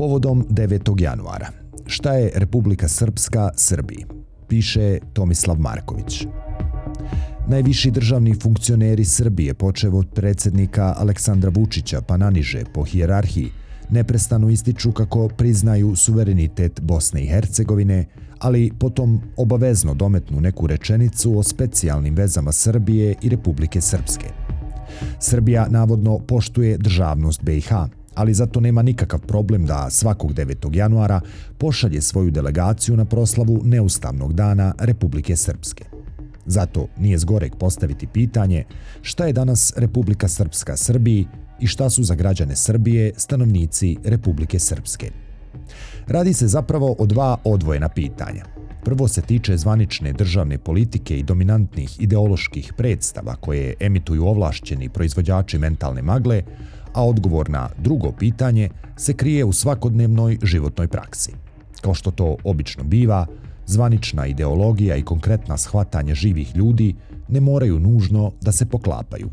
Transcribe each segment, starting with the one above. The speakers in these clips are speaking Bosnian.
Povodom 9. januara. Šta je Republika Srpska Srbiji? Piše Tomislav Marković. Najviši državni funkcioneri Srbije, počev od predsjednika Aleksandra Vučića pa naniže po hijerarhiji, neprestano ističu kako priznaju suverenitet Bosne i Hercegovine, ali potom obavezno dometnu neku rečenicu o specijalnim vezama Srbije i Republike Srpske. Srbija navodno poštuje državnost BiH, ali zato nema nikakav problem da svakog 9. januara pošalje svoju delegaciju na proslavu neustavnog dana Republike Srpske. Zato nije zgorek postaviti pitanje šta je danas Republika Srpska Srbiji i šta su za građane Srbije stanovnici Republike Srpske. Radi se zapravo o dva odvojena pitanja. Prvo se tiče zvanične državne politike i dominantnih ideoloških predstava koje emituju ovlašćeni proizvođači mentalne magle, a odgovor na drugo pitanje se krije u svakodnevnoj životnoj praksi. Kao što to obično biva, zvanična ideologija i konkretna shvatanje živih ljudi ne moraju nužno da se poklapaju.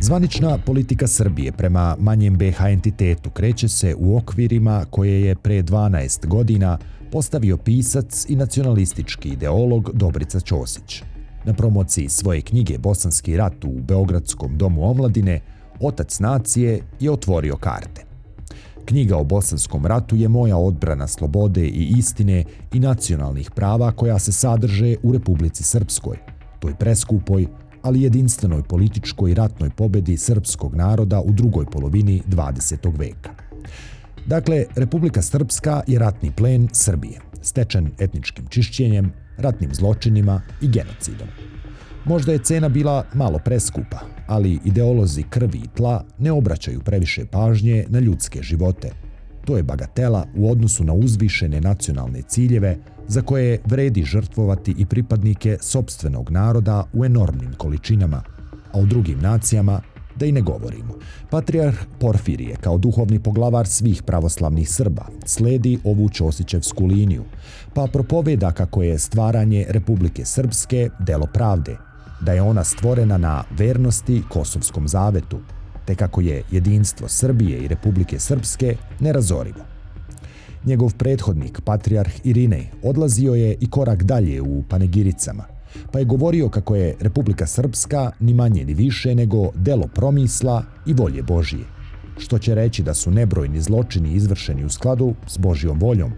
Zvanična politika Srbije prema manjem BH entitetu kreće se u okvirima koje je pre 12 godina postavio pisac i nacionalistički ideolog Dobrica Ćosić. Na promociji svoje knjige Bosanski rat u Beogradskom domu omladine, otac nacije je otvorio karte. Knjiga o Bosanskom ratu je moja odbrana slobode i istine i nacionalnih prava koja se sadrže u Republici Srpskoj, toj preskupoj, ali jedinstvenoj političkoj i ratnoj pobedi srpskog naroda u drugoj polovini 20. veka. Dakle, Republika Srpska je ratni plen Srbije, stečen etničkim čišćenjem, ratnim zločinima i genocidom. Možda je cena bila malo preskupa, ali ideolozi krvi i tla ne obraćaju previše pažnje na ljudske živote. To je bagatela u odnosu na uzvišene nacionalne ciljeve za koje vredi žrtvovati i pripadnike sobstvenog naroda u enormnim količinama, a u drugim nacijama da i ne govorimo. Patrijarh Porfirije, kao duhovni poglavar svih pravoslavnih Srba, sledi ovu Ćosićevsku liniju, pa propoveda kako je stvaranje Republike Srpske delo pravde, da je ona stvorena na vernosti Kosovskom zavetu, te kako je jedinstvo Srbije i Republike Srpske nerazorivo. Njegov prethodnik, patrijarh Irinej, odlazio je i korak dalje u Panegiricama, pa je govorio kako je Republika Srpska ni manje ni više nego delo promisla i volje Božije, što će reći da su nebrojni zločini izvršeni u skladu s Božijom voljom.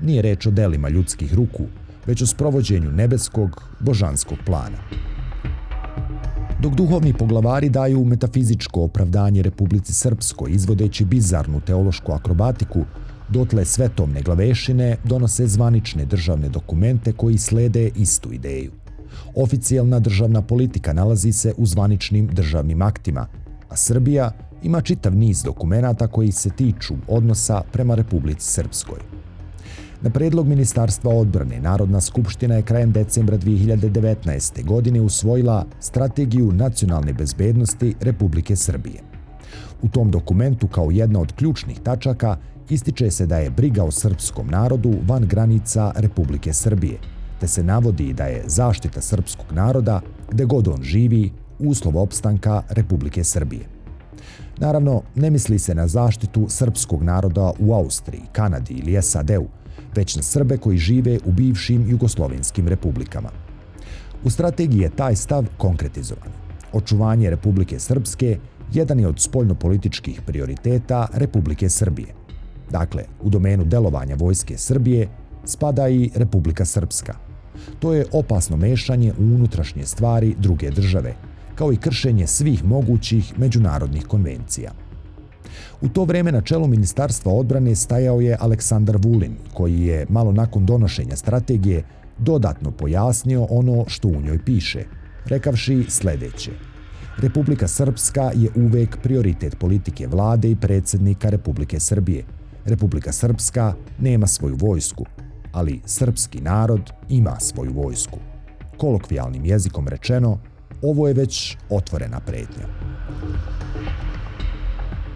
Nije reč o delima ljudskih ruku, već o sprovođenju nebeskog, božanskog plana. Dok duhovni poglavari daju metafizičko opravdanje Republici Srpskoj, izvodeći bizarnu teološku akrobatiku, dotle svetomne glavešine donose zvanične državne dokumente koji slede istu ideju. Oficijalna državna politika nalazi se u zvaničnim državnim aktima, a Srbija ima čitav niz dokumenata koji se tiču odnosa prema Republici Srpskoj. Na predlog Ministarstva odbrane, Narodna skupština je krajem decembra 2019. godine usvojila Strategiju nacionalne bezbednosti Republike Srbije. U tom dokumentu kao jedna od ključnih tačaka ističe se da je briga o srpskom narodu van granica Republike Srbije, te se navodi da je zaštita srpskog naroda, gde god on živi, uslov opstanka Republike Srbije. Naravno, ne misli se na zaštitu srpskog naroda u Austriji, Kanadi ili SAD-u, već na Srbe koji žive u bivšim jugoslovenskim republikama. U strategiji je taj stav konkretizovan. Očuvanje Republike Srpske jedan je od spoljnopolitičkih prioriteta Republike Srbije. Dakle, u domenu delovanja vojske Srbije spada i Republika Srpska. To je opasno mešanje u unutrašnje stvari druge države, kao i kršenje svih mogućih međunarodnih konvencija. U to vreme na čelu Ministarstva odbrane stajao je Aleksandar Vulin, koji je malo nakon donošenja strategije dodatno pojasnio ono što u njoj piše, rekavši sljedeće. Republika Srpska je uvek prioritet politike vlade i predsjednika Republike Srbije – Republika Srpska nema svoju vojsku, ali srpski narod ima svoju vojsku. Kolokvijalnim jezikom rečeno, ovo je već otvorena pretnja.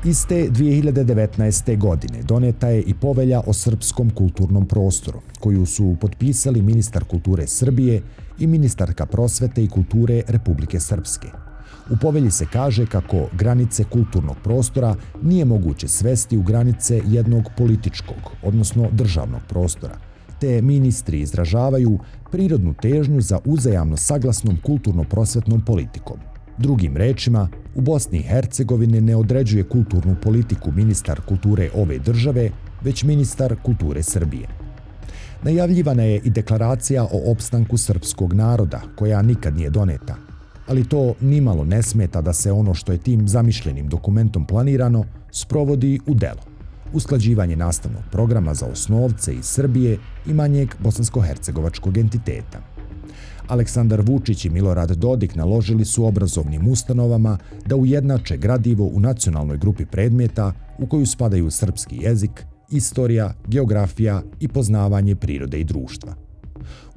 Iste 2019. godine doneta je i povelja o srpskom kulturnom prostoru, koju su potpisali ministar kulture Srbije i ministarka prosvete i kulture Republike Srpske. U povelji se kaže kako granice kulturnog prostora nije moguće svesti u granice jednog političkog, odnosno državnog prostora, te ministri izražavaju prirodnu težnju za uzajamno saglasnom kulturno-prosvetnom politikom. Drugim rečima, u Bosni i Hercegovini ne određuje kulturnu politiku ministar kulture ove države, već ministar kulture Srbije. Najavljivana je i deklaracija o opstanku srpskog naroda, koja nikad nije doneta, ali to nimalo ne smeta da se ono što je tim zamišljenim dokumentom planirano sprovodi u delo. Usklađivanje nastavnog programa za osnovce iz Srbije i manjeg bosansko-hercegovačkog entiteta. Aleksandar Vučić i Milorad Dodik naložili su obrazovnim ustanovama da ujednače gradivo u nacionalnoj grupi predmeta u koju spadaju srpski jezik, istorija, geografija i poznavanje prirode i društva.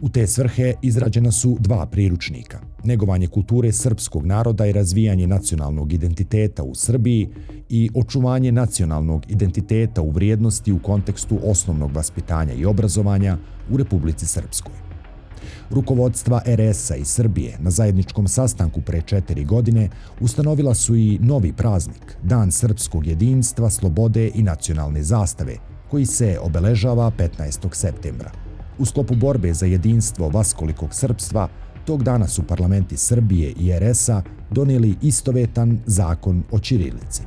U te svrhe izrađena su dva priručnika. Negovanje kulture srpskog naroda i razvijanje nacionalnog identiteta u Srbiji i očuvanje nacionalnog identiteta u vrijednosti u kontekstu osnovnog vaspitanja i obrazovanja u Republici Srpskoj. Rukovodstva RS-a i Srbije na zajedničkom sastanku pre četiri godine ustanovila su i novi praznik, Dan srpskog jedinstva, slobode i nacionalne zastave, koji se obeležava 15. septembra. U sklopu borbe za jedinstvo vaskolikog srpstva, tog dana su parlamenti Srbije i RS-a donijeli istovetan zakon o Čirilici.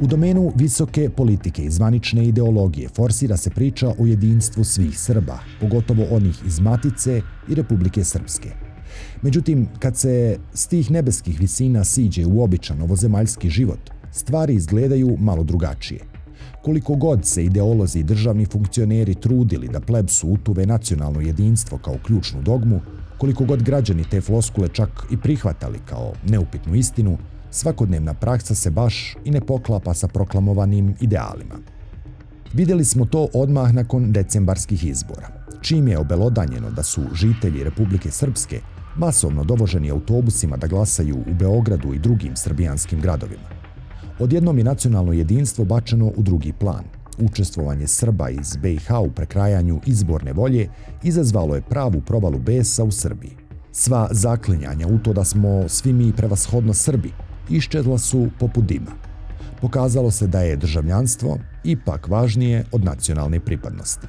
U domenu visoke politike i zvanične ideologije forsira se priča o jedinstvu svih Srba, pogotovo onih iz Matice i Republike Srpske. Međutim, kad se s tih nebeskih visina siđe u običan ovozemaljski život, stvari izgledaju malo drugačije – koliko god se ideolozi i državni funkcioneri trudili da plebsu utuve nacionalno jedinstvo kao ključnu dogmu, koliko god građani te floskule čak i prihvatali kao neupitnu istinu, svakodnevna praksa se baš i ne poklapa sa proklamovanim idealima. Vidjeli smo to odmah nakon decembarskih izbora, čim je obelodanjeno da su žitelji Republike Srpske masovno dovoženi autobusima da glasaju u Beogradu i drugim srbijanskim gradovima. Odjednom je nacionalno jedinstvo bačeno u drugi plan. Učestvovanje Srba iz BiH u prekrajanju izborne volje izazvalo je pravu probalu besa u Srbiji. Sva zaklinjanja u to da smo svi mi prevashodno Srbi iščezla su poput dima. Pokazalo se da je državljanstvo ipak važnije od nacionalne pripadnosti.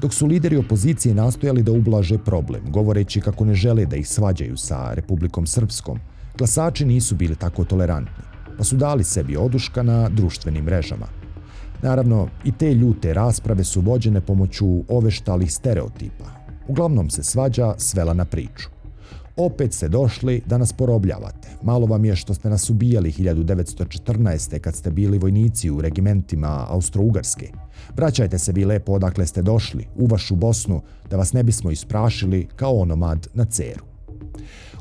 Dok su lideri opozicije nastojali da ublaže problem, govoreći kako ne žele da ih svađaju sa Republikom Srpskom, glasači nisu bili tako tolerantni pa su dali sebi oduška na društvenim mrežama. Naravno, i te ljute rasprave su vođene pomoću oveštalih stereotipa. Uglavnom se svađa svela na priču. Opet ste došli da nas porobljavate. Malo vam je što ste nas ubijali 1914. kad ste bili vojnici u regimentima Austro-Ugarske. Vraćajte se vi lepo odakle ste došli, u vašu Bosnu, da vas ne bismo isprašili kao onomad na ceru.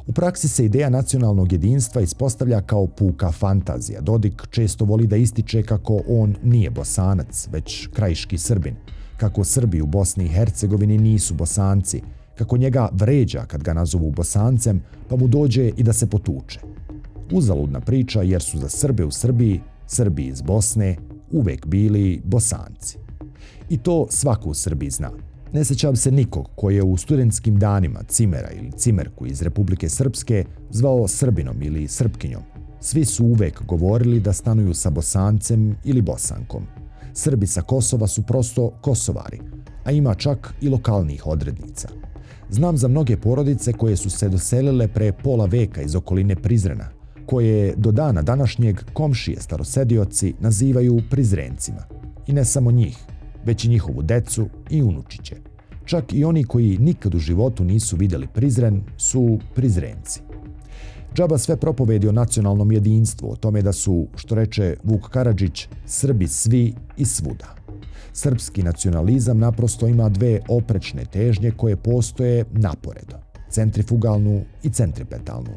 U praksi se ideja nacionalnog jedinstva ispostavlja kao puka fantazija. Dodik često voli da ističe kako on nije bosanac, već krajiški srbin. Kako Srbi u Bosni i Hercegovini nisu bosanci. Kako njega vređa kad ga nazovu bosancem, pa mu dođe i da se potuče. Uzaludna priča jer su za Srbe u Srbiji, Srbi iz Bosne, uvek bili bosanci. I to svako u Srbiji zna. Ne sećam se nikog koji je u studentskim danima Cimera ili Cimerku iz Republike Srpske zvao Srbinom ili Srpkinjom. Svi su uvek govorili da stanuju sa Bosancem ili Bosankom. Srbi sa Kosova su prosto Kosovari, a ima čak i lokalnih odrednica. Znam za mnoge porodice koje su se doselile pre pola veka iz okoline Prizrena, koje do dana današnjeg komšije starosedioci nazivaju Prizrencima. I ne samo njih, već i njihovu decu i unučiće. Čak i oni koji nikad u životu nisu vidjeli Prizren su Prizrenci. Džaba sve propovedi o nacionalnom jedinstvu, o tome da su, što reče Vuk Karadžić, Srbi svi i svuda. Srpski nacionalizam naprosto ima dve oprečne težnje koje postoje naporedo, centrifugalnu i centripetalnu.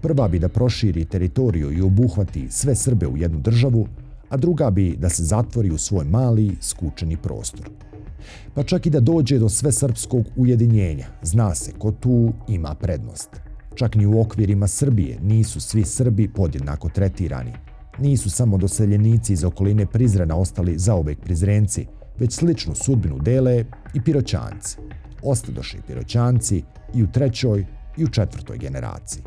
Prva bi da proširi teritoriju i obuhvati sve Srbe u jednu državu, a druga bi da se zatvori u svoj mali, skučeni prostor. Pa čak i da dođe do sve srpskog ujedinjenja, zna se ko tu ima prednost. Čak ni u okvirima Srbije nisu svi Srbi podjednako tretirani. Nisu samo doseljenici iz okoline Prizrena ostali zaovek Prizrenci, već sličnu sudbinu dele i Piroćanci. Ostadoše i Piroćanci i u trećoj i u četvrtoj generaciji.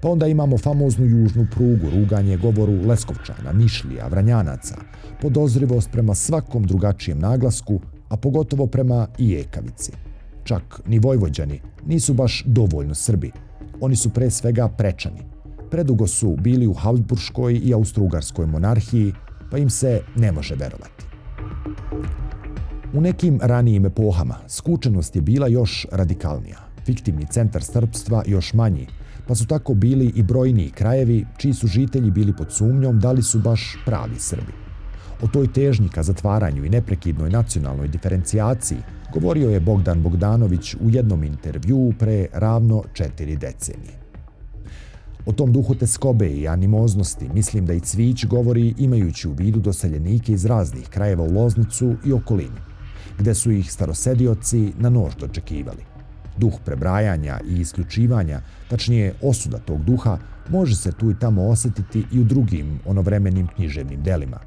Pa onda imamo famoznu južnu prugu, ruganje govoru Leskovčana, Nišlija, Vranjanaca, podozrivost prema svakom drugačijem naglasku, a pogotovo prema Ijekavici. Čak ni Vojvođani nisu baš dovoljno Srbi. Oni su pre svega prečani. Predugo su bili u Habsburškoj i Austrougarskoj monarhiji, pa im se ne može verovati. U nekim ranijim epohama skučenost je bila još radikalnija, fiktivni centar srpstva još manji, pa su tako bili i brojni krajevi čiji su žitelji bili pod sumnjom da li su baš pravi Srbi. O toj težnji ka zatvaranju i neprekidnoj nacionalnoj diferencijaciji govorio je Bogdan Bogdanović u jednom intervjuu pre ravno četiri decenije. O tom duhu teskobe i animoznosti mislim da i Cvić govori imajući u vidu doseljenike iz raznih krajeva u Loznicu i okolini, gde su ih starosedioci na nož dočekivali. Duh prebrajanja i isključivanja, tačnije osuda tog duha, može se tu i tamo osjetiti i u drugim onovremenim književnim delima.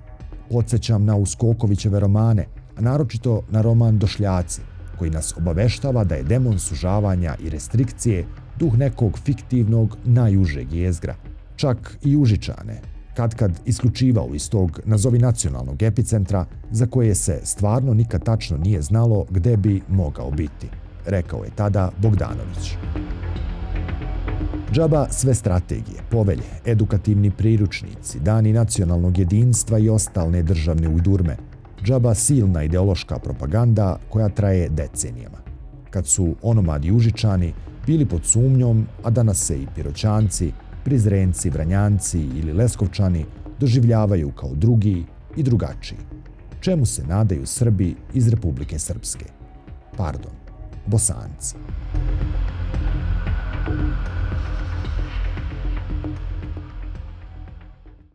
Podsećam na Uskokovićeve romane, a naročito na roman Došljaci, koji nas obaveštava da je demon sužavanja i restrikcije duh nekog fiktivnog najužeg jezgra, čak i užičane, kad kad isključivao iz tog nazovi nacionalnog epicentra za koje se stvarno nikad tačno nije znalo gde bi mogao biti rekao je tada Bogdanović. Džaba sve strategije, povelje, edukativni priručnici, dani nacionalnog jedinstva i ostalne državne ujdurme. Džaba silna ideološka propaganda koja traje decenijama. Kad su onomadi užičani bili pod sumnjom, a danas se i piroćanci, prizrenci, vranjanci ili leskovčani doživljavaju kao drugi i drugačiji. Čemu se nadaju Srbi iz Republike Srpske? Pardon, bosanci.